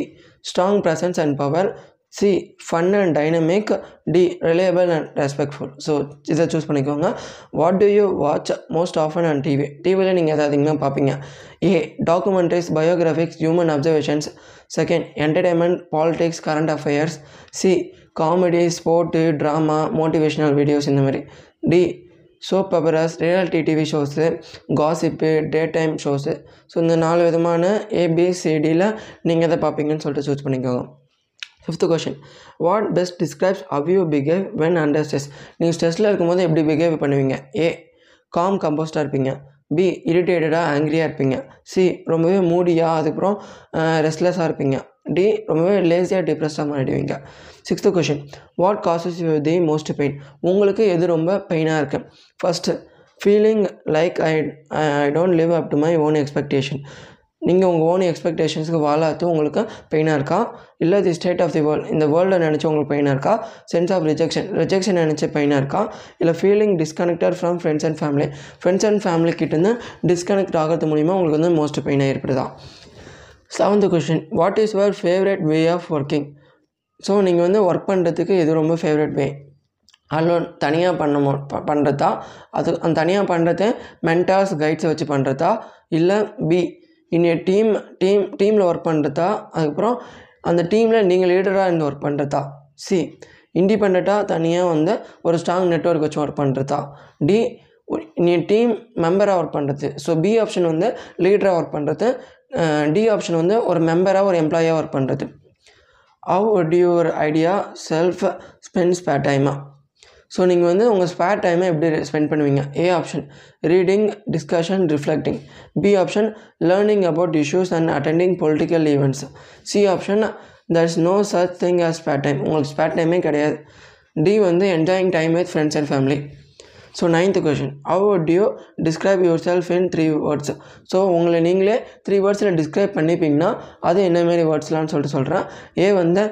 [SPEAKER 1] strong presence and power C fun and dynamic D reliable and respectful so இதை சூஸ் பண்ணிக்கோங்க. What do you watch most often and TV டிவியில் நீங்கள் எதாவது அதிகமாக பார்ப்பீங்க. A documentaries biographics human observations second entertainment politics current affairs C comedy sport drama motivational videos இந்த மாதிரி. D soap operas reality TV shows gossip day time shows. So இந்த நாலு விதமான ஏபிசிடியில் நீங்கள் எதை பார்ப்பீங்கன்னு சொல்லிட்டு சூஸ் பண்ணிக்கோங்க. Fifth question what best describes how you behave when under stress நீங்கள் ஸ்ட்ரெஸ்ஸில் இருக்கும்போது எப்படி பிஹேவ் பண்ணுவீங்க? ஏ காம் கம்போஸ்டாக இருப்பீங்க. பி இரிட்டேட்டடாக ஆங்க்ரியாக இருப்பீங்க. சி ரொம்பவே மூடியாக அதுக்கப்புறம் ரெஸ்ட்லெஸ்ஸாக இருப்பீங்க. டி ரொம்பவே லேசியாக டிப்ரெஸ்டாக மாறிடுவீங்க. Sixth question what causes you the most pain உங்களுக்கு எது ரொம்ப பெயினாக இருக்குது first feeling like I I don't live up to my own expectation நீங்கள் உங்கள் ஓன் எக்ஸ்பெக்டேஷன்ஸ்க்கு வாழாத்து உங்களுக்கு பெயினாக இருக்கா? இல்லை the state of the world இந்த வேர்ல்டை நினச்சி உங்களுக்கு பெயினாக இருக்கா? சென்ஸ் ஆஃப் ரிஜெக்ஷன் ரிஜெக்ஷன் நினச்சி பெயினாக இருக்கா? இல்லை feeling disconnected from friends and family friends and family கிட்டேருந்து டிஸ்கனெக்ட் ஆகிறது மூலிமா உங்களுக்கு வந்து மோஸ்ட் பெயினாக ஏற்படுதா? Seventh question what is your favourite way of working so நீங்கள் வந்து ஒர்க் பண்ணுறதுக்கு எது ரொம்ப ஃபேவரட் வே அலோன் தனியாக பண்ண பண்ணுறதா அது அந்த தனியாக பண்ணுறது மென்டாஸ் கைட்ஸை வச்சு பண்ணுறதா இல்லை பி இன் டீம் டீம் டீமில் ஒர்க் பண்ணுறதா அதுக்கப்புறம் அந்த டீமில் நீங்கள் லீடராக இருந்து ஒர்க் பண்ணுறதா சி இண்டிபெண்ட்டாக தனியாக வந்து ஒரு ஸ்ட்ராங் நெட்ஒர்க் வச்சு ஒர்க் பண்ணுறதா டி நீ டீம் மெம்பராக ஒர்க் பண்ணுறது ஸோ பி ஆப்ஷன் வந்து லீடராக ஒர்க் பண்ணுறது டி ஆப்ஷன் வந்து ஒரு மெம்பராக ஒரு எம்ப்ளாயாக ஒர்க் பண்ணுறது how would your idea self spends பே டைமாக ஸோ நீங்கள் வந்து உங்கள் ஸ்பேர் டைமை எப்படி ஸ்பெண்ட் பண்ணுவீங்க? A option reading discussion reflecting B option learning about issues and attending political events C option there is no such thing or spare time உங்களுக்கு spare டைமே கிடையாது. டி வந்து enjoying time with friends and family so ninth question how would you describe yourself in three words so உங்களை நீங்களே three வேர்ட்ஸில் describe பண்ணிப்பீங்கன்னா அது என்ன மாரி வேர்ட்ஸ்லாம்னு சொல்லிட்டு சொல்கிறேன் ஏ வந்து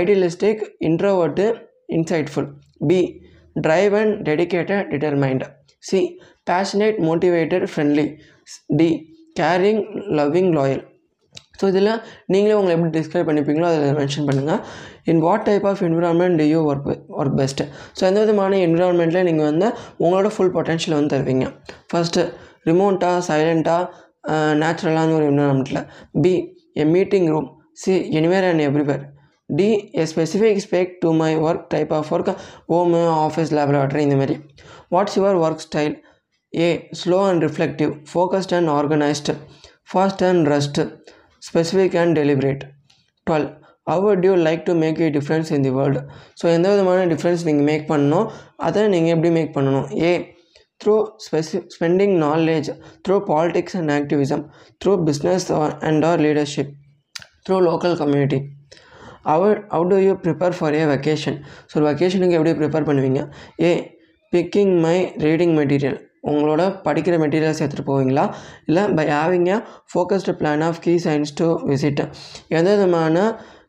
[SPEAKER 1] idealistic introvert insightful B drive and dedicated determined. C passionate motivated friendly. D caring loving loyal so இதில் நீங்களே உங்களை எப்படி டிஸ்கிரைப் பண்ணிப்பீங்களோ அதில் மென்ஷன் பண்ணுங்கள் in what type of environment do you work work best so எந்த விதமான என்விரான்மெண்ட்டில் நீங்கள் வந்து உங்களோட ஃபுல் பொட்டன்ஷியல் வந்து தருவீங்க? ஃபஸ்ட்டு ரிமோட்டாக சைலண்ட்டாக நேச்சுரலான ஒரு என்விரான்மெண்ட்டில் B a meeting room C anywhere and everywhere D a specific spec to my work type of work home office laboratory இந்த மாதிரி what's your work style A slow and reflective focused and organised fast and rest specific and deliberate twelve how would you like to make a difference in the world so எந்த விதமான difference நீங்கள் make பண்ணணும்? அதை நீங்கள் எப்படி make பண்ணணும்? A through ஸ்பெசி spending knowledge through politics and activism through business and or leadership through local community our how do you prepare for a vacation so வெக்கேஷனுக்கு எப்படி prepare பண்ணுவீங்க? A picking my reading material உங்களோட படிக்கிற materials எடுத்துகிட்டு போவீங்களா? இல்லை by having a focused plan of key signs to visit எந்த விதமான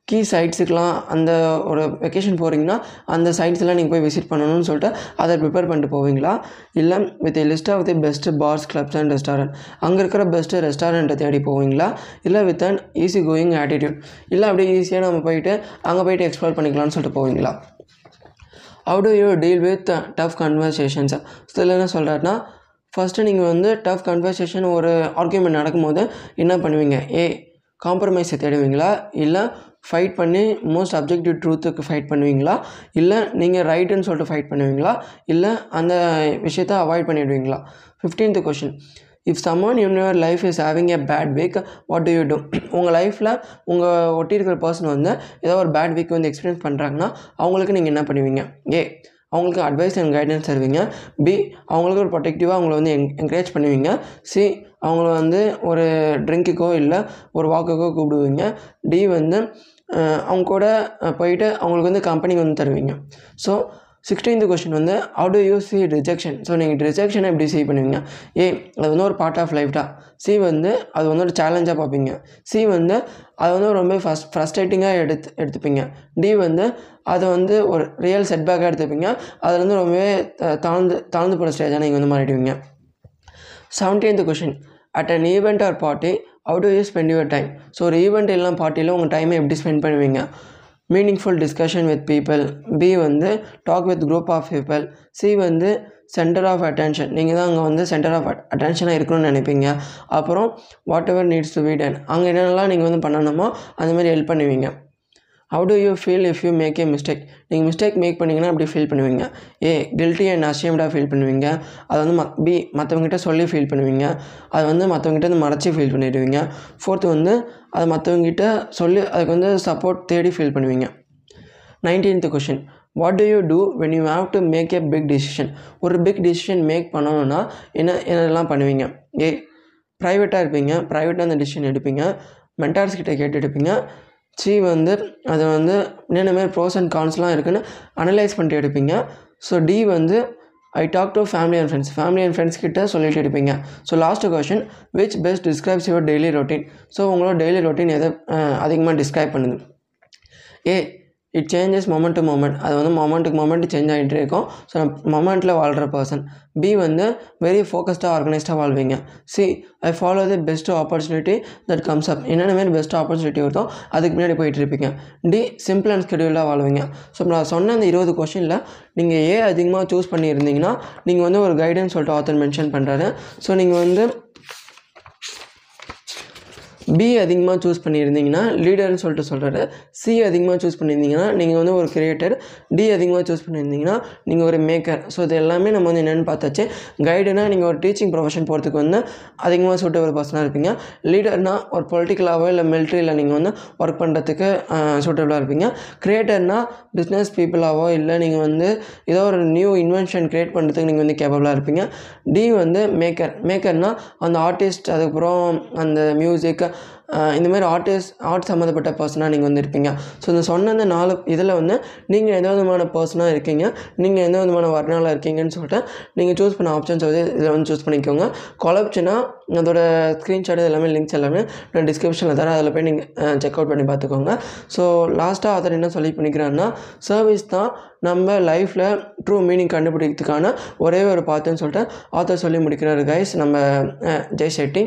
[SPEAKER 1] key சைட்ஸுக்கெலாம் அந்த ஒரு வெக்கேஷன் போகிறீங்கன்னா அந்த சைட்ஸ்லாம் நீங்கள் போய் விசிட் பண்ணணும்னு சொல்லிட்டு அதை ப்ரிப்பேர் பண்ணிட்டு போவீங்களா? இல்லை with list of the best bars clubs and restaurant அங்கே இருக்கிற பெஸ்ட்டு ரெஸ்டாரண்ட்டை தேடி போவீங்களா? இல்லை with an easy going attitude இல்லை அப்படியே ஈஸியாக நம்ம போயிட்டு அங்கே போயிட்டு எக்ஸ்ப்ளோர் பண்ணிக்கலாம்னு சொல்லிட்டு போவீங்களா? How do you deal with tough conversations இதில் என்ன சொல்கிறாருன்னா ஃபஸ்ட்டு நீங்கள் வந்து டஃப் கன்வர்சேஷன் ஒரு ஆர்கியூமெண்ட் நடக்கும்போது என்ன பண்ணுவீங்க? ஏ காம்ப்ரமைஸை தேடுவீங்களா? இல்லை ஃபைட் பண்ணி மோஸ்ட் அப்ஜெக்டிவ் ட்ரூத்துக்கு ஃபைட் பண்ணுவீங்களா? இல்லை நீங்கள் ரைட்டுன்னு சொல்லிட்டு ஃபைட் பண்ணுவீங்களா? இல்லை அந்த விஷயத்தை அவாய்ட் பண்ணிடுவீங்களா? Fifteenth question if someone in your life is having a bad week what do you do உங்கள் லைஃப்பில் உங்கள் ஒட்டி இருக்கிற பர்சன் வந்து ஏதோ ஒரு பேட் வீக் வந்து எக்ஸ்பீரியன்ஸ் பண்ணுறாங்கன்னா அவங்களுக்கு நீங்கள் என்ன பண்ணுவீங்க? ஏ அவங்களுக்கு அட்வைஸ் அண்ட் கைடன்ஸ் தருவீங்க. பி அவங்களுக்கு ஒரு ப்ரொடெக்டிவாக அவங்கள வந்து என் என்கரேஜ் பண்ணுவீங்க. சி அவங்கள வந்து ஒரு ட்ரிங்க்குக்கோ இல்லை ஒரு வாக்குக்கோ கூப்பிடுவீங்க. டி வந்து அவங்க கூட போய்ட்டு போயிட்டு அவங்களுக்கு வந்து கம்பெனி வந்து தருவீங்க. ஸோ சிக்ஸ்டீன்த் கொஸ்டின் வந்து how do you see rejection so நீங்கள் ரிஜெக்ஷனை எப்படி சீ பண்ணுவீங்க? ஏ அது வந்து ஒரு பார்ட் ஆஃப் லைஃப் தான் சி வந்து அது வந்து ஒரு சேலஞ்சாக பார்ப்பீங்க. சி வந்து அது வந்து ரொம்ப ஃபஸ்ட் ஃப்ரஸ்ட்ரேட்டிங்காக எடுத்து எடுத்துப்பீங்க. டி வந்து அதை வந்து ஒரு ரியல் செட்பேக்காக எடுத்துப்பீங்க. அதில் வந்து ரொம்பவே தாழ்ந்து தாழ்ந்து போகிற ஸ்டேஜாக நீங்கள் வந்து மாறிடுவீங்க. Seventeenth question at an event or party how do you spend your time so ஒரு ஈவெண்ட் எல்லாம் பார்ட்டியில் உங்கள் டைமை எப்படி ஸ்பெண்ட் பண்ணுவீங்க? Meaningful discussion with people B வந்து talk with group of people C வந்து சென்டர் ஆஃப் அட்டென்ஷன் நீங்கள் தான் அங்கே வந்து சென்டர் ஆஃப் அட்டென்ஷனாக இருக்கணும்னு நினைப்பீங்க. அப்புறம் whatever needs to be done அங்கே என்னென்னலாம் நீங்கள் வந்து பண்ணணுமோ அந்த மாதிரி ஹெல்ப் பண்ணுவீங்க. How do you feel if you make a mistake நீங்கள் மிஸ்டேக் மேக் பண்ணிங்கன்னா அப்படி ஃபீல் பண்ணுவீங்க. ஏ கில்ட்டி அண்ட் அஷேம்டாக ஃபீல் பண்ணுவீங்க. அதை வந்து ம பி மற்றவங்ககிட்ட சொல்லி ஃபீல் பண்ணுவீங்க. அது வந்து மற்றவங்ககிட்ட வந்து மறைச்சி ஃபீல் பண்ணிடுவீங்க. ஃபோர்த்து வந்து அது மற்றவங்ககிட்ட சொல்லி அதுக்கு வந்து சப்போர்ட் தேடி ஃபீல் பண்ணுவீங்க. Nineteenth question what do you do when you have to make a big decision ஒரு பிக் டிசிஷன் மேக் பண்ணணும்னா என்ன என்னெல்லாம் பண்ணுவீங்க? ஏ ப்ரைவேட்டாக இருப்பீங்க. ப்ரைவேட்டாக அந்த டிசிஷன் எடுப்பீங்க. மென்டார்ஸ் கிட்டே கேட்டு எடுப்பீங்க. சி வந்து அதை வந்து என்னென்ன மாதிரி ப்ரோஸ் அண்ட் கான்ஸ்லாம் இருக்குன்னு அனலைஸ் பண்ணிட்டு எடுப்பீங்க. ஸோ டி வந்து I talk to family and friends family and friends கிட்ட சொல்லிட்டு எடுப்பீங்க. So last question which best describes your daily routine so உங்களோட டெய்லி ரொட்டீன் எதை அதிகமாக டிஸ்கிரைப் பண்ணுது? A it changes moment to moment அது வந்து மொமெண்ட்டுக்கு மொமெண்ட் சேஞ்ச் ஆகிட்டே இருக்கும். ஸோ மொமெண்ட்டில் வாழ்கிற பர்சன் பி வந்து வெரி ஃபோக்கஸ்டாக ஆர்கனைஸ்டாக வாழ்வீங்க. C I follow the best opportunity that comes up என்னென்ன மாரி பெஸ்ட் ஆப்பர்ச்சுனிட்டி வருதோ அதுக்கு முன்னாடி போயிட்டு இருப்பீங்க. டி சிம்பிள் அண்ட் ஸ்கெடியூலாக வாழ்வீங்க. ஸோ நான் சொன்ன அந்த இருபது கொஷனில் நீங்கள் ஏ அதிகமாக சூஸ் பண்ணியிருந்தீங்கன்னா நீங்கள் வந்து ஒரு கைடன்ஸ் சொல்லிட்டு ஆத்தர் மென்ஷன் பண்ணுறாரு ஸோ நீங்கள் வந்து பி அதிகமாக சூஸ் பண்ணியிருந்தீங்கன்னா லீடர்னு சொல்லிட்டு சொல்கிறாரு சி அதிகமாக சூஸ் பண்ணியிருந்தீங்கன்னா நீங்கள் வந்து ஒரு கிரியேட்டர் டி அதிகமாக சூஸ் பண்ணியிருந்தீங்கன்னா நீங்கள் ஒரு மேக்கர் ஸோ இது எல்லாமே நம்ம வந்து என்னென்னு பார்த்தாச்சு. கைடுனா நீங்கள் ஒரு டீச்சிங் ப்ரொஃபஷன் போகிறதுக்கு வந்து அதிகமாக சூட்டபிள் பர்சனாக இருப்பீங்க. லீடர்னா ஒரு பொலிட்டிக்கலாகவோ இல்லை மிலிட்ரியில் நீங்கள் வந்து ஒர்க் பண்ணுறதுக்கு சூட்டபிளாக இருப்பீங்க. கிரியேட்டர்னா பிஸ்னஸ் பீப்புளாகவோ இல்லை நீங்கள் வந்து ஏதோ ஒரு நியூ இன்வென்ஷன் க்ரியேட் பண்ணுறதுக்கு நீங்கள் வந்து கேப்பபிளாக இருப்பீங்க. டி வந்து மேக்கர் மேக்கர்னால் அந்த ஆர்டிஸ்ட் அதுக்கப்புறம் அந்த மியூசிக் இந்த மாதிரி ஆர்டிஸ்ட் ஆர்ட் சம்மந்தப்பட்ட பர்சனாக நீங்கள் வந்து இருப்பீங்க. ஸோ இந்த சொன்ன அந்த நாலு இதில் வந்து நீங்கள் எந்த விதமான பர்சனாக இருக்கீங்க நீங்கள் எந்த விதமான வர்ணாவில் இருக்கீங்கன்னு சொல்லிட்டு நீங்கள் சூஸ் பண்ண ஆப்ஷன்ஸ் வந்து இதில் வந்து சூஸ் பண்ணிக்கோங்க. குழப்பிச்சுன்னா அதோட ஸ்க்ரீன்ஷாட் எல்லாமே லிங்க்ஸ் எல்லாமே நான் டிஸ்கிரிப்ஷனில் தரேன். அதில் போய் நீங்கள் செக் அவுட் பண்ணி பார்த்துக்கோங்க. ஸோ லாஸ்ட்டாக ஆத்தர் என்ன சொல்லி பண்ணிக்கிறாருன்னா சர்வீஸ் தான் நம்ம லைஃப்பில் ட்ரூ மீனிங் கண்டுபிடிக்கிறதுக்கான ஒரே ஒரு பார்த்துன்னு சொல்லிட்டு ஆத்தர் சொல்லி முடிக்கிறாரு கைஸ் நம்ம ஜெய் ஷெட்டி.